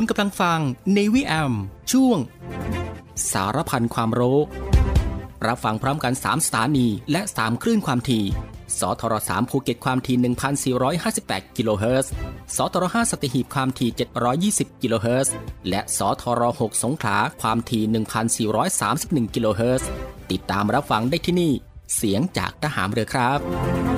คุณกำลังฟังในวิแอมช่วง สารพันความรู้ รับฟังพร้อมกัน 3 สถานี และ 3 คลื่นความถี่สทร3ภูเก็ตความถี่ 1,458 กิโลเฮิรตซ์สทร5สัตหีบความถี่ 720 กิโลเฮิรตซ์ และสทร6สงขลาความถี่ 1,431 กิโลเฮิรตซ์ ติดตามรับฟังได้ที่นี่ เสียงจากทหารเรือครับ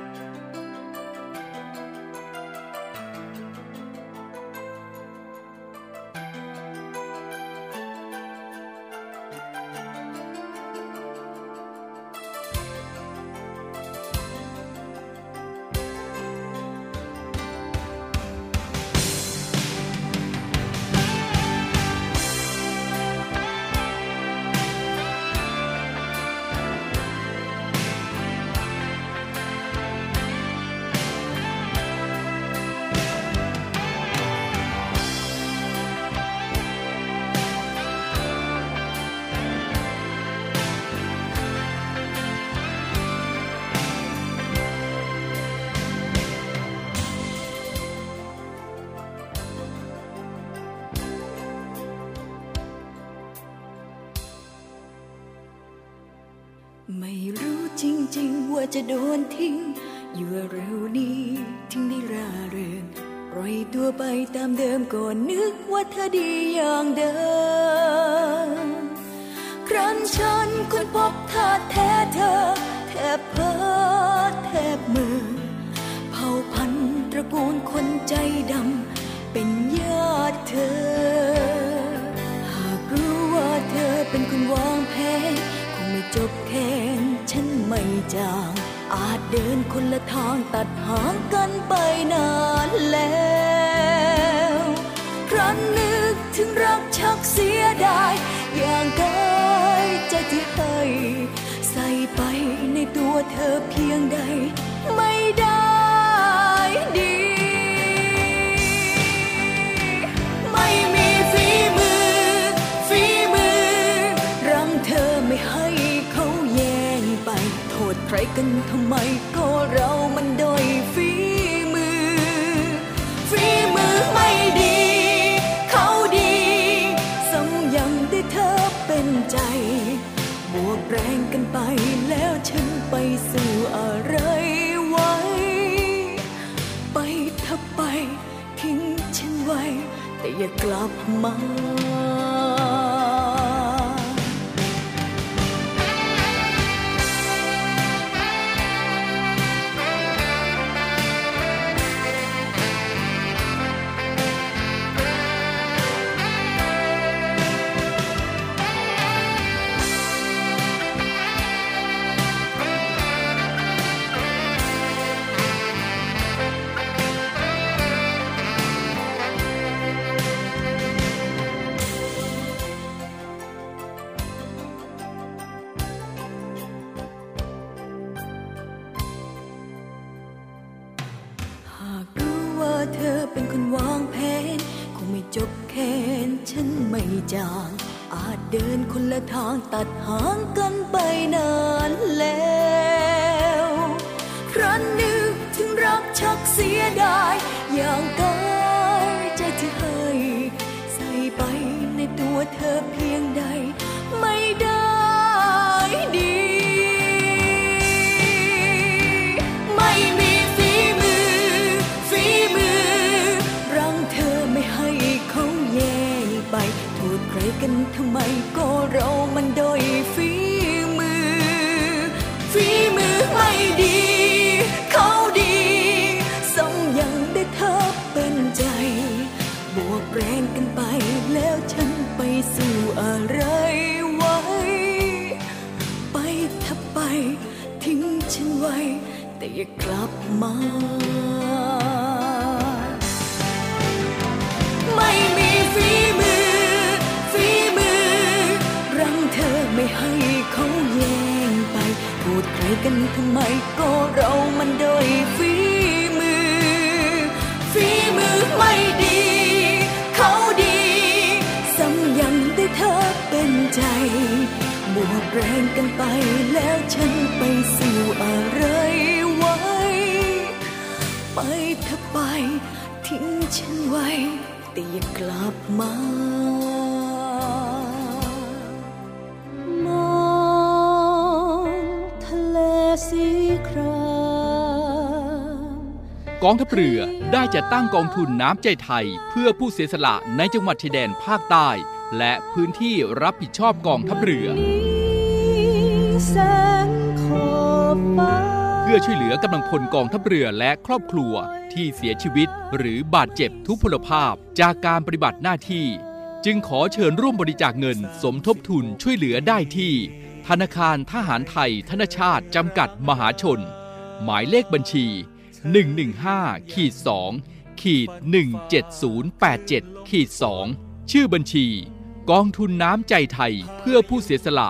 ไม่รู้จริงๆ ว่าจะโดนทิ้ง อยู่เร็วนี้ถึงได้ราเริงปล่อยตัวไปตามเดิมก่อนนึกว่าเธอดีอย่างเดิม ครั้นฉันค้นพบท่าแท้เธอ แทบเพ้อแทบมือ เผ่าพันธุ์ตระกูลคนใจดำ เป็นญาติเธอ หากรู้ว่าเธอเป็นคนวางแผน จบแค่ฉันไม่จาง อาจเดินคนละทางตัดหางกันไปนานแล้ว ครั้นนึกถึงรักชักเสียดาย อย่างกายใจที่ให้ ใส่ไปในตัวเธอเพียงใด ครกันทำไมก็เรามันด้อยฝีมือ ฝีมือไม่ดี เขาดีสมยังได้เธอเป็นใจ บวกแรงกันไปแล้วฉันไปสู่อะไรไว้ ไปเธอไป ทิ้งฉันไว้ แต่อย่ากลับมา ทา แต่อย่ากลับมา ไม่มีฝีมือ ฝีมือ รังเธอไม่ให้เขาแย่งไป พูดใครกันทำไมก็เรามันโดยฝีมือ ฝีมือไม่ดี แรงกันไปแล้วฉันไปสู่อะไรไว้ ไปเธอไป ทิ้งฉันไว้ แต่อย่ากลับมามองทะเลสีครามกองทัพเรือได้จัดตั้งกองทุนน้ำใจไทย เพื่อผู้เสียสละในจังหวัดชายแดนภาคใต้และพื้นที่รับผิดชอบกองทัพเรือ แสงขอบฟ้าเพื่อช่วยเหลือกำลังพลกองทัพเรือและครอบครัวที่เสียชีวิต หรือบาดเจ็บทุพพลภาพจากการปฏิบัติหน้าที่ จึงขอเชิญร่วมบริจาคเงินสมทบทุนช่วยเหลือได้ที่ ธนาคารทหารไทย ธนชาติจำกัดมหาชน หมายเลขบัญชี 115ขีด2ขีด17087ขีด2ชื่อบัญชี กองทุนน้ำใจไทยเพื่อผู้เสียสละ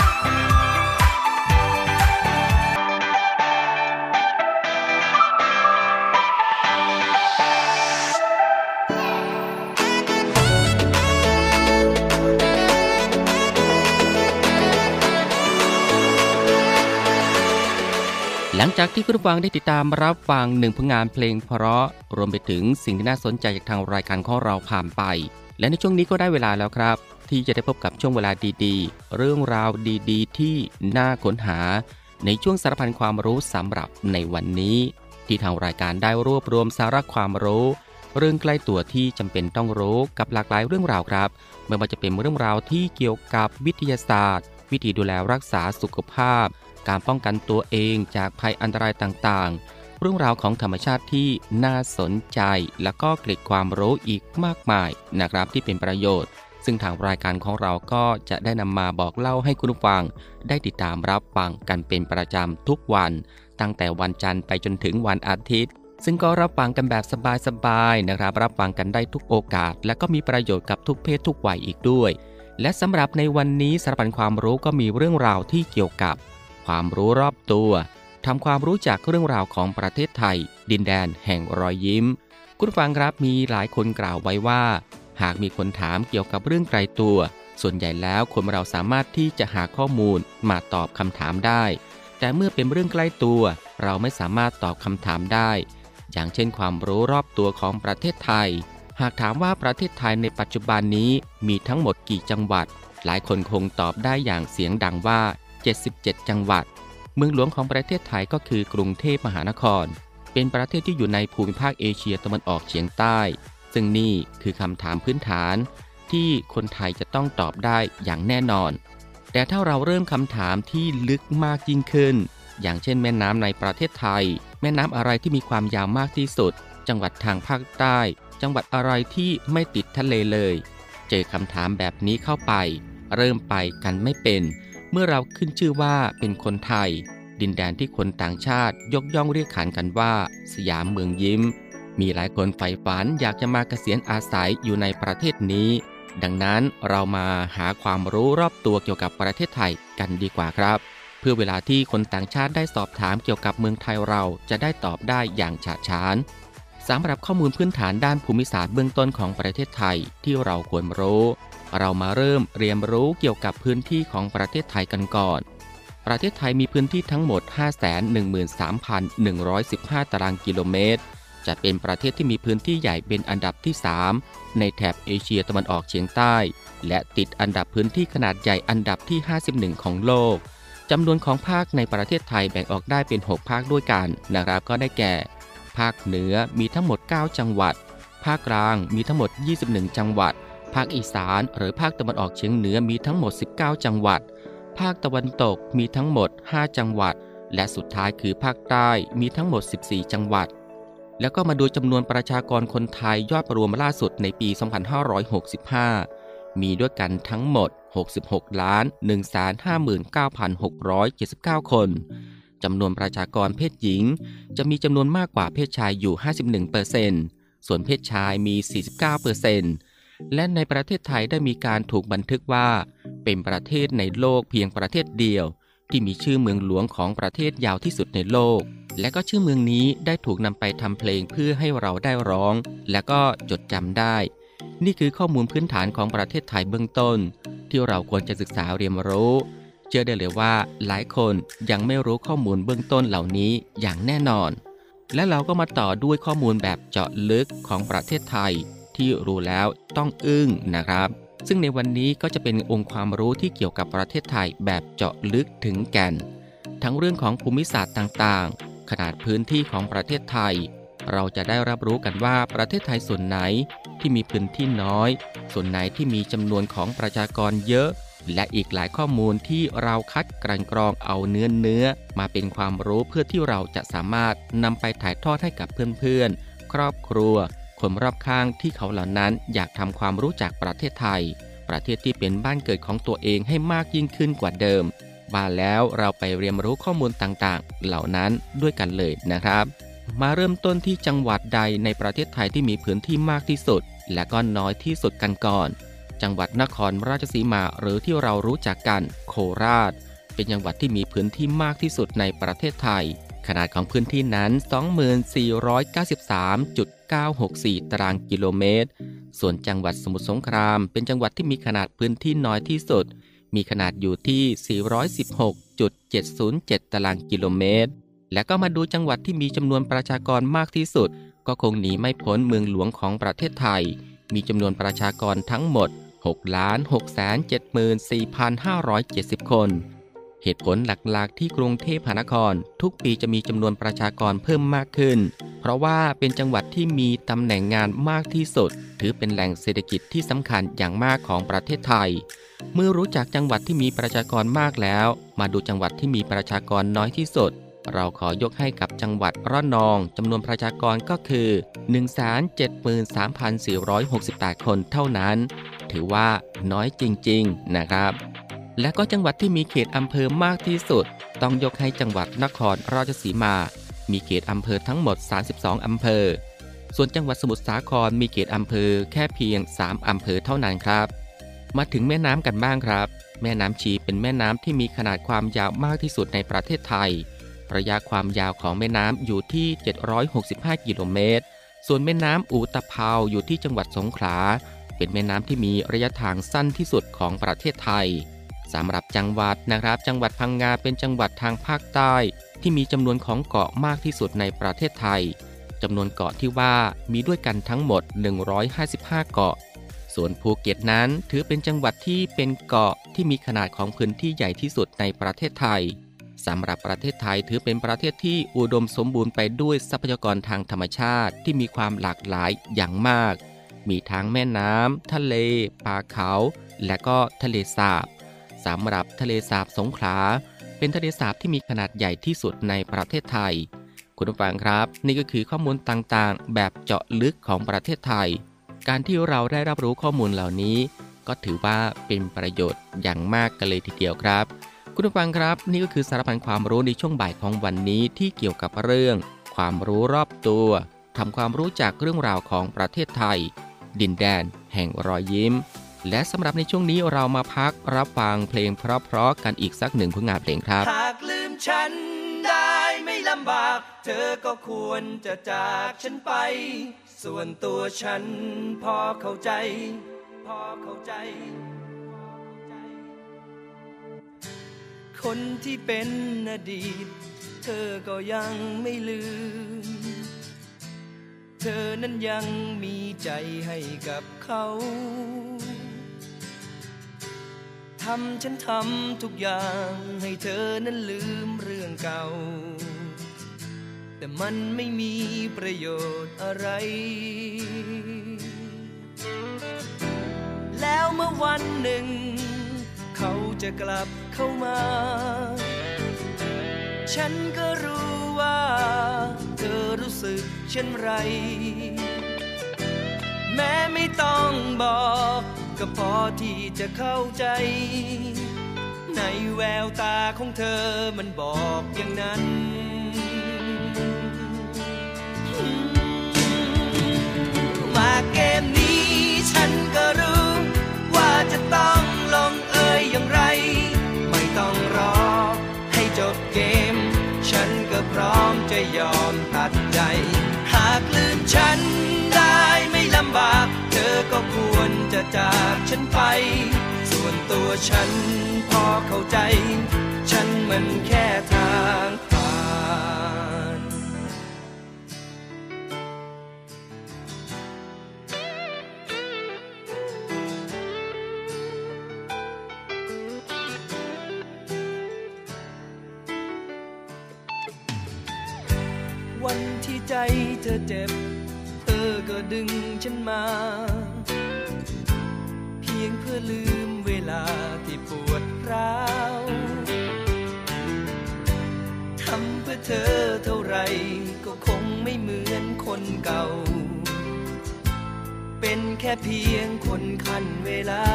หลังจากที่คุณผู้ฟังได้ติดตามรับฟังหนึ่งผลงานเพลงเพราะรวมไปถึงสิ่งที่น่าสนใจจากทางรายการของเราผ่านไป และในช่วงนี้ก็ได้เวลาแล้วครับ ที่จะได้พบกับช่วงเวลาดีๆ เรื่องราวดีๆ ที่น่าค้นหา ในช่วงสารพันความรู้สำหรับในวันนี้ ที่ทางรายการได้รวบรวมสาระความรู้ เรื่องใกล้ตัวที่จำเป็นต้องรู้กับหลากหลายเรื่องราวครับไม่ว่าจะเป็นเรื่องราวที่เกี่ยวกับวิทยาศาสตร์ วิธีดูแลรักษาสุขภาพ การป้องกันตัวเองจากภัยอันตรายต่างๆ เรื่องราวของธรรมชาติที่น่าสนใจ และก็เกร็ดความรู้อีกมากมายนะครับที่เป็นประโยชน์ ซึ่งทางรายการของเราก็จะได้นำมาบอกเล่าให้คุณผู้ฟัง ได้ติดตามรับฟังกันเป็นประจำทุกวัน ตั้งแต่วันจันทร์ไปจนถึงวันอาทิตย์ซึ่งก็รับฟังกันแบบสบายๆนะครับ รับฟังกันได้ทุกโอกาส และก็มีประโยชน์กับทุกเพศทุกวัยอีกด้วย และสำหรับในวันนี้สารพันความรู้ก็มีเรื่องราวที่เกี่ยวกับ ความรู้รอบตัวทำความรู้จักเรื่องราวของประเทศไทย ดินแดนแห่งรอยยิ้ม คุณฟังครับมีหลายคนกล่าวไว้ว่า หากมีคนถามเกี่ยวกับเรื่องไกลตัว ส่วนใหญ่แล้วคนเราสามารถที่จะหาข้อมูลมาตอบคำถามได้ แต่เมื่อเป็นเรื่องใกล้ตัว เราไม่สามารถตอบคำถามได้ อย่างเช่นความรู้รอบตัวของประเทศไทย หากถามว่าประเทศไทยในปัจจุบันนี้มีทั้งหมดกี่จังหวัด หลายคนคงตอบได้อย่างเสียงดังว่า 77 จังหวัด เมืองหลวงของประเทศไทยก็คือกรุงเทพมหานคร เป็นประเทศที่อยู่ในภูมิภาคเอเชียตะวันออกเฉียงใต้ ซึ่งนี่คือคำถามพื้นฐาน ที่คนไทยจะต้องตอบได้อย่างแน่นอน แต่ถ้าเราเริ่มคำถามที่ลึกมากยิ่งขึ้น อย่างเช่นแม่น้ำในประเทศไทย แม่น้ำอะไรที่มีความยาวมากที่สุด จังหวัดทางภาคใต้ จังหวัดอะไรที่ไม่ติดทะเลเลย เจอคำถามแบบนี้เข้าไป เริ่มไปกันไม่เป็น เมื่อเราขึ้นชื่อว่าเป็นคนไทย ดินแดนที่คนต่างชาติยกย่องเรียกขานกันว่า สยามเมืองยิ้ม มีหลายคนใฝ่ฝันอยากจะมาเกษียณอาศัยอยู่ในประเทศนี้ ดังนั้นเรามาหาความรู้รอบตัวเกี่ยวกับประเทศไทยกันดีกว่าครับ เพื่อเวลาที่คนต่างชาติได้สอบถามเกี่ยวกับเมืองไทยเราจะได้ตอบได้อย่างฉาดฉานสำหรับข้อมูลพื้นฐานด้านภูมิศาสตร์เบื้องต้นของประเทศไทยที่เราควรรู้ เรามาเริ่มเรียนรู้เกี่ยวกับพื้นที่ของประเทศไทยกันก่อน ประเทศไทยมีพื้นที่ทั้งหมด 513,115 ตารางกิโลเมตรจะเป็นประเทศที่มีพื้นที่ใหญ่เป็นอันดับที่ 3 ในแถบเอเชียตะวันออกเฉียงใต้ และติดอันดับพื้นที่ขนาดใหญ่อันดับที่ 51 ของโลกจำนวนของภาคในประเทศไทยแบ่งออกได้เป็น 6 ภาคด้วยกันนะครับก็ได้แก่ ภาคเหนือมีทั้งหมด 9 จังหวัด ภาคกลางมีทั้งหมด 21 จังหวัด ภาคอีสานหรือภาคตะวันออกเฉียงเหนือมีทั้งหมด 19 จังหวัด ภาคตะวันตกมีทั้งหมด 5 จังหวัด และสุดท้ายคือภาคใต้มีทั้งหมด 14 จังหวัด แล้วก็มาดูจำนวนประชากรคนไทยยอดรวมล่าสุดในปี 2565 มีด้วยกันทั้งหมด 66ล้าน159,679 คน จำนวนประชากรเพศหญิง จะมีจำนวนมากกว่าเพศชายอยู่ 51%ส่วนเพศชายมี 49% และในประเทศไทยได้มีการถูกบันทึกว่า เป็นประเทศในโลกเพียงประเทศเดียว ที่มีชื่อเมืองหลวงของประเทศยาวที่สุดในโลก และก็ชื่อเมืองนี้ได้ถูกนำไปทำเพลงเพื่อให้เราได้ร้อง และก็จดจำได้ นี่คือข้อมูลพื้นฐานของประเทศไทยเบื้องต้น ที่เราควรจะศึกษาเรียนรู้เชื่อได้เลยว่าหลายคนยังไม่รู้ข้อมูลเบื้องต้นเหล่านี้อย่างแน่นอนและเราก็มาต่อด้วยข้อมูลแบบเจาะลึกของประเทศไทย ที่รู้แล้วต้องอึ้งนะครับ ซึ่งในวันนี้ก็จะเป็นองค์ความรู้ที่เกี่ยวกับประเทศไทยแบบเจาะลึกถึงแก่น ทั้งเรื่องของภูมิศาสตร์ต่างๆ ขนาดพื้นที่ของประเทศไทย เราจะได้รับรู้กันว่าประเทศไทยส่วนไหนที่มีพื้นที่น้อย ส่วนไหนที่มีจำนวนของประชากรเยอะ และอีกหลายข้อมูลที่เราคัดกลั่นกรองเอาเนื้อเนื้อ มาเป็นความรู้เพื่อที่เราจะสามารถนำไปถ่ายทอดให้กับเพื่อนๆ ครอบครัว คนรอบข้างที่เขาเหล่านั้นอยากทำความรู้จักประเทศไทย ประเทศที่เป็นบ้านเกิดของตัวเองให้มากยิ่งขึ้นกว่าเดิมมาแล้วเราไปเรียนรู้ข้อมูลต่างๆ เหล่านั้นด้วยกันเลยนะครับ มาเริ่มต้นที่จังหวัดใดในประเทศไทยที่มีพื้นที่มากที่สุด และก็น้อยที่สุดกันก่อน จังหวัดนครราชสีมาหรือที่เรารู้จักกันโคราช เป็นจังหวัดที่มีพื้นที่มากที่สุดในประเทศไทย ขนาดของพื้นที่นั้น 964 ตารางกิโลเมตร ส่วนจังหวัดสมุทรสงคราม เป็นจังหวัดที่มีขนาดพื้นที่น้อยที่สุด มีขนาดอยู่ที่ 416.707 ตารางกิโลเมตร และก็มาดูจังหวัดที่มีจำนวนประชากรมากที่สุด ก็คงหนีไม่พ้นเมืองหลวงของประเทศไทย มีจำนวนประชากรทั้งหมด 6,674,570 คน เหตุผลหลักๆ ที่กรุงเทพมหานคร ทุกปีจะมีจำนวนประชากรเพิ่มมากขึ้น เพราะว่าเป็นจังหวัดที่มีตำแหน่งงานมากที่สุด ถือเป็นแหล่งเศรษฐกิจที่สำคัญอย่างมากของประเทศไทย เมื่อรู้จักจังหวัดที่มีประชากรมากแล้ว มาดูจังหวัดที่มีประชากรน้อยที่สุด เราขอยกให้กับจังหวัดระนองจำนวนประชากรก็คือ 173,468 คนเท่านั้น ถือว่าน้อยจริง ๆ นะครับ และก็จังหวัดที่มีเขตอำเภอมากที่สุด ต้องยกให้จังหวัดนครราชสีมา มีเขตอำเภอทั้งหมด 32 อำเภอ ส่วนจังหวัดสมุทรสาครมีเขตอำเภอแค่เพียง 3 อำเภอเท่านั้นครับ มาถึงแม่น้ำกันบ้างครับ แม่น้ำชีเป็นแม่น้ำที่มีขนาดความยาวมากที่สุดในประเทศไทย ระยะความยาวของแม่น้ำอยู่ที่ 765 กิโลเมตร ส่วนแม่น้ำอูตะเภาอยู่ที่จังหวัดสงขลา เป็นแม่น้ำที่มีระยะทางสั้นที่สุดของประเทศไทย สำหรับจังหวัดนะครับ จังหวัดพังงาเป็นจังหวัดทางภาคใต้ ที่มีจำนวนของเกาะมากที่สุดในประเทศไทยจำนวนเกาะที่ว่ามีด้วยกันทั้งหมด 155 เกาะ ส่วนภูเก็ตนั้นถือเป็นจังหวัดที่เป็นเกาะที่มีขนาดของพื้นที่ใหญ่ที่สุดในประเทศไทยสำหรับประเทศไทยถือเป็นประเทศที่อุดมสมบูรณ์ไปด้วยทรัพยากรทางธรรมชาติที่มีความหลากหลายอย่างมาก มีทั้งแม่น้ำทะเล ป่าเขา และก็ทะเลสาบ สำหรับทะเลสาบสงขลาเป็นทะเลสาบที่มีขนาดใหญ่ที่สุดในประเทศไทย คุณผู้ฟังครับ นี่ก็คือข้อมูลต่างๆ แบบเจาะลึกของประเทศไทย การที่เราได้รับรู้ข้อมูลเหล่านี้ ก็ถือว่าเป็นประโยชน์อย่างมากกันเลยทีเดียวครับ คุณผู้ฟังครับ นี่ก็คือสารพันความรู้ในช่วงบ่ายของวันนี้ที่เกี่ยวกับเรื่อง ความรู้รอบตัวทำความรู้จักเรื่องราวของประเทศไทย ดินแดน แห่งรอยยิ้ม และสำหรับในช่วงนี้เรามาพักรับฟังเพลงเพราะๆกันอีกสักหนึ่งผลงานเพลงครับหากลืมฉันได้ไม่ลำบาก เธอก็ควรจะจากฉันไป ส่วนตัวฉันพอเข้าใจ พอเข้าใจ คนที่เป็นอดีต เธอก็ยังไม่ลืม เธอนั้นยังมีใจให้กับเขาำฉันทำทุกอย่างให้เธอนั้นลืมเรื่องเก่า แต่มันไม่มีประโยชน์อะไร แล้วเมื่อวันหนึ่ง เขาจะกลับเข้ามา ฉันก็รู้ว่า เธอรู้สึกเช่นไร แม้ไม่ต้องบอก ก็พอที่จะเข้าใจ ในแววตาของเธอมันบอกอย่างนั้นมาเกมนี้ฉันก็รู้ จากฉันไป ส่วนตัวฉันพอเข้าใจ ฉันมันแค่ทาง อเธอเท่าไรก็คงไม่เหมือนคนเก่า เป็นแค่เพียงคนคันเวลา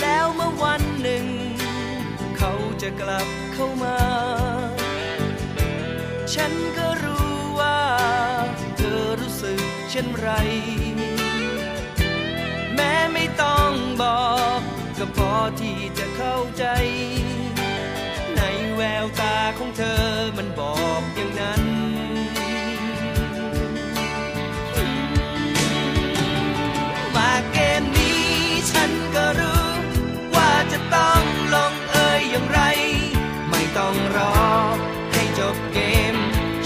แล้วเมื่อวันหนึ่ง เขาจะกลับเข้ามา ฉันก็รู้ว่า เธอรู้สึกเช่นไร แม้ไม่ต้องบอก ก็พอที่จะเข้าใจ ววตาของเธอมันบอกอย่างนั้น มาเกมนี้ฉันก็รู้ ว่าจะต้องลงเอยอย่างไร ไม่ต้องรอให้จบเกม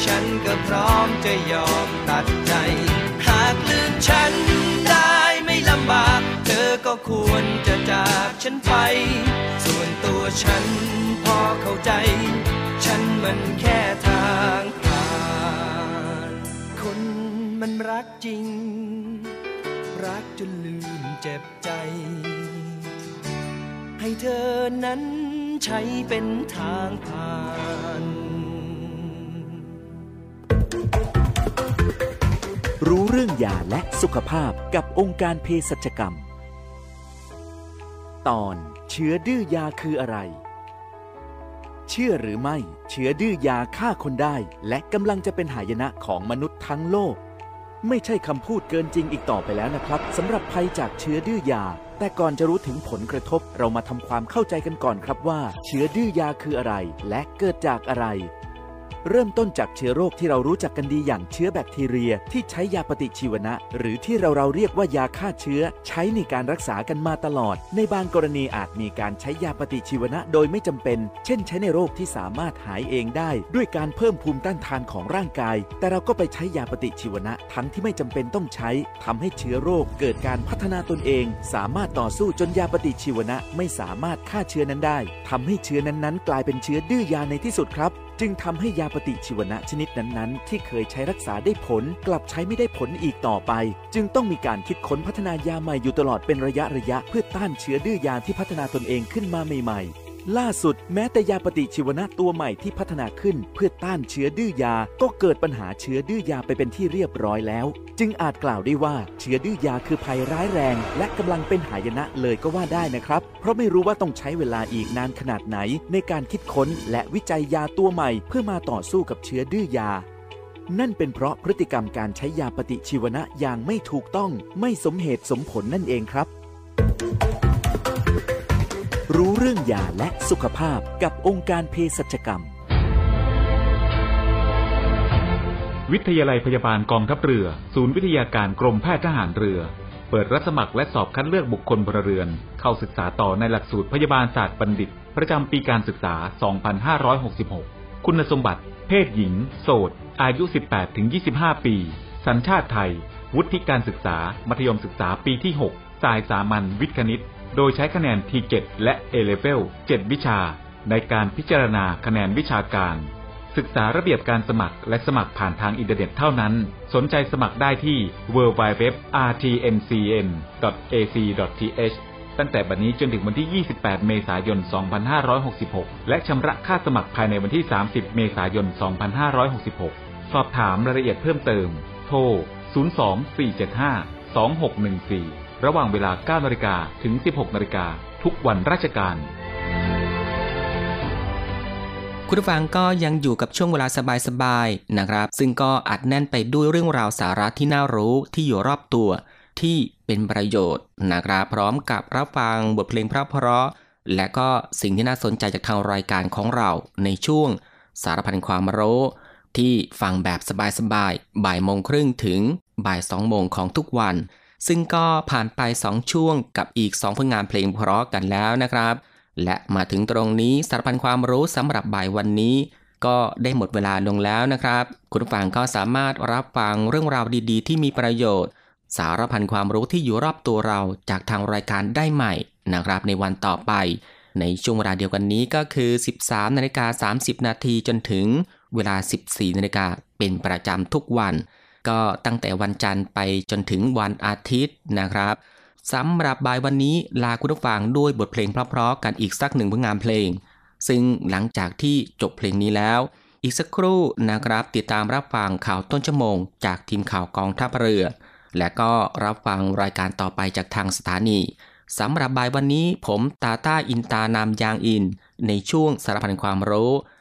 ฉันก็พร้อมจะยอมตัดใจ หากลืมฉัน ก็ควรจะจากฉันไป ส่วนตัวฉันพอเข้าใจ ฉันมันแค่ทางผ่าน คนมันรักจริง รักจนลืมเจ็บใจ ให้เธอนั้นใช้เป็นทางผ่านรู้เรื่องยาและสุขภาพกับองค์การเภสัชกรรม ตอนเชื้อดื้อยาคืออะไร เชื่อหรือไม่ เชื้อดื้อยาฆ่าคนได้ และกำลังจะเป็นหายนะของมนุษย์ทั้งโลก ไม่ใช่คำพูดเกินจริงอีกต่อไปแล้วนะครับสำหรับภัยจากเชื้อดื้อยา แต่ก่อนจะรู้ถึงผลกระทบ เรามาทำความเข้าใจกันก่อนครับว่า เชื้อดื้อยาคืออะไร และเกิดจากอะไร เริ่มต้นจากเชื้อโรคที่เรารู้จักกันดีอย่างเชื้อแบคทีเรีย ที่ใช้ยาปฏิชีวนะ หรือที่เราเราเรียกว่ายาฆ่าเชื้อ ใช้ในการรักษากันมาตลอด ในบางกรณีอาจมีการใช้ยาปฏิชีวนะโดยไม่จำเป็น เช่น ใช้ในโรคที่สามารถหายเองได้ ด้วยการเพิ่มภูมิต้านทานของร่างกาย แต่เราก็ไปใช้ยาปฏิชีวนะทั้งที่ไม่จำเป็นต้องใช้ทำให้เชื้อโรคเกิดการพัฒนาตนเอง สามารถต่อสู้จนยาปฏิชีวนะไม่สามารถฆ่าเชื้อนั้นได้ทำให้เชื้อนั้นๆ กลายเป็นเชื้อดื้อยาในที่สุดครับ จึงทำให้ยาปฏิชีวนะชนิดนั้นๆ ที่เคยใช้รักษาได้ผล กลับใช้ไม่ได้ผลอีกต่อไป จึงต้องมีการคิดค้นพัฒนายาใหม่อยู่ตลอดเป็นระยะระยะเพื่อต้านเชื้อดื้อยาที่พัฒนาตนเองขึ้นมาใหม่ๆ ล่าสุดแม้แต่ยาปฏิชีวนะตัวใหม่ที่พัฒนาขึ้นเพื่อต้านเชื้อดื้อยา ก็เกิดปัญหาเชื้อดื้อยาไปเป็นที่เรียบร้อยแล้ว จึงอาจกล่าวได้ว่าเชื้อดื้อยาคือภัยร้ายแรง และกำลังเป็นหายนะเลยก็ว่าได้นะครับ เพราะไม่รู้ว่าต้องใช้เวลาอีกนานขนาดไหน ในการคิดค้นและวิจัยยาตัวใหม่ เพื่อมาต่อสู้กับเชื้อดื้อยานั่นเป็นเพราะพฤติกรรมการใช้ยาปฏิชีวนะอย่างไม่ถูกต้อง ไม่สมเหตุสมผลนั่นเองครับ รู้เรื่องยาและสุขภาพกับองค์การเภสัชกรรม วิทยาลัยพยาบาลกองทัพเรือ ศูนย์วิทยาการกรมแพทย์ทหารเรือ เปิดรับสมัครและสอบคัดเลือกบุคคลพลเรือน เข้าศึกษาต่อในหลักสูตรพยาบาลศาสตร์บัณฑิต ประจำปีการศึกษา 2566 คุณสมบัติ เพศหญิง โสด อายุ 18-25 ปี สัญชาติไทย วุฒิการศึกษา มัธยมศึกษาปีที่ 6 สายสามัญวิทย์คณิต โดยใช้คะแนน T7 และ A-Level 7 วิชา ในการพิจารณาคะแนนวิชาการ ศึกษาระเบียบการสมัครและสมัครผ่านทางอินเทอร์เน็ตเท่านั้น สนใจสมัครได้ที่ www.rtncn.ac.th ตั้งแต่บัดนี้จนถึงวันที่ 28 เมษายน 2566 และชำระค่าสมัครภายในวันที่ 30 เมษายน 2566 สอบถามรายละเอียดเพิ่มเติม โทร 024752614 ระหว่างเวลา 9นาฬิกาถึง 16นาฬิกาทุกวันราชการ คุณผู้ฟังก็ยังอยู่กับช่วงเวลาสบายๆนะครับ ซึ่งก็อัดแน่นไปด้วยเรื่องราวสาระที่น่ารู้ที่อยู่รอบตัว ที่เป็นประโยชน์นะครับพร้อมกับรับฟังบทเพลงเพราะ และก็สิ่งที่น่าสนใจจากทางรายการของเราในช่วงสารพันความรู้ที่ฟังแบบสบายๆบ่ายโมงครึ่งถึงบ่ายสองโมงของทุกวัน ซึ่งก็ผ่านไป 2 ช่วงกับอีก 2 ผลงานเพลงเพราะกันแล้วนะครับ และมาถึงตรงนี้สารพันความรู้สำหรับบ่ายวันนี้ ก็ได้หมดเวลาลงแล้วนะครับ คุณผู้ฟังก็สามารถรับฟังเรื่องราวดีๆ ที่มีประโยชน์ สารพันความรู้ที่อยู่รอบตัวเราจากทางรายการได้ใหม่นะครับในวันต่อไป ในช่วงเวลาเดียวกันนี้ก็คือ 13นาฬิกา30 นาทีจนถึงเวลา 14นาฬิกาเป็นประจำทุกวัน ก็ตั้งแต่วันจันทร์ไปจนถึงวันอาทิตย์นะครับสำหรับบ่ายวันนี้ลาคุณผู้ฟังด้วยบทเพลงเพราะๆกันอีกสักหนึ่งผลงานเพลง ซึ่งหลังจากที่จบเพลงนี้แล้ว อีกสักครู่นะครับติดตามรับฟังข่าวต้นชั่วโมง จากทีมข่าวกองทัพเรือ และก็รับฟังรายการต่อไปจากทางสถานีสำหรับบ่ายวันนี้ผมตาต้าอินตานามยางอิน ในช่วงสารพันความรู้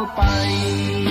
สัก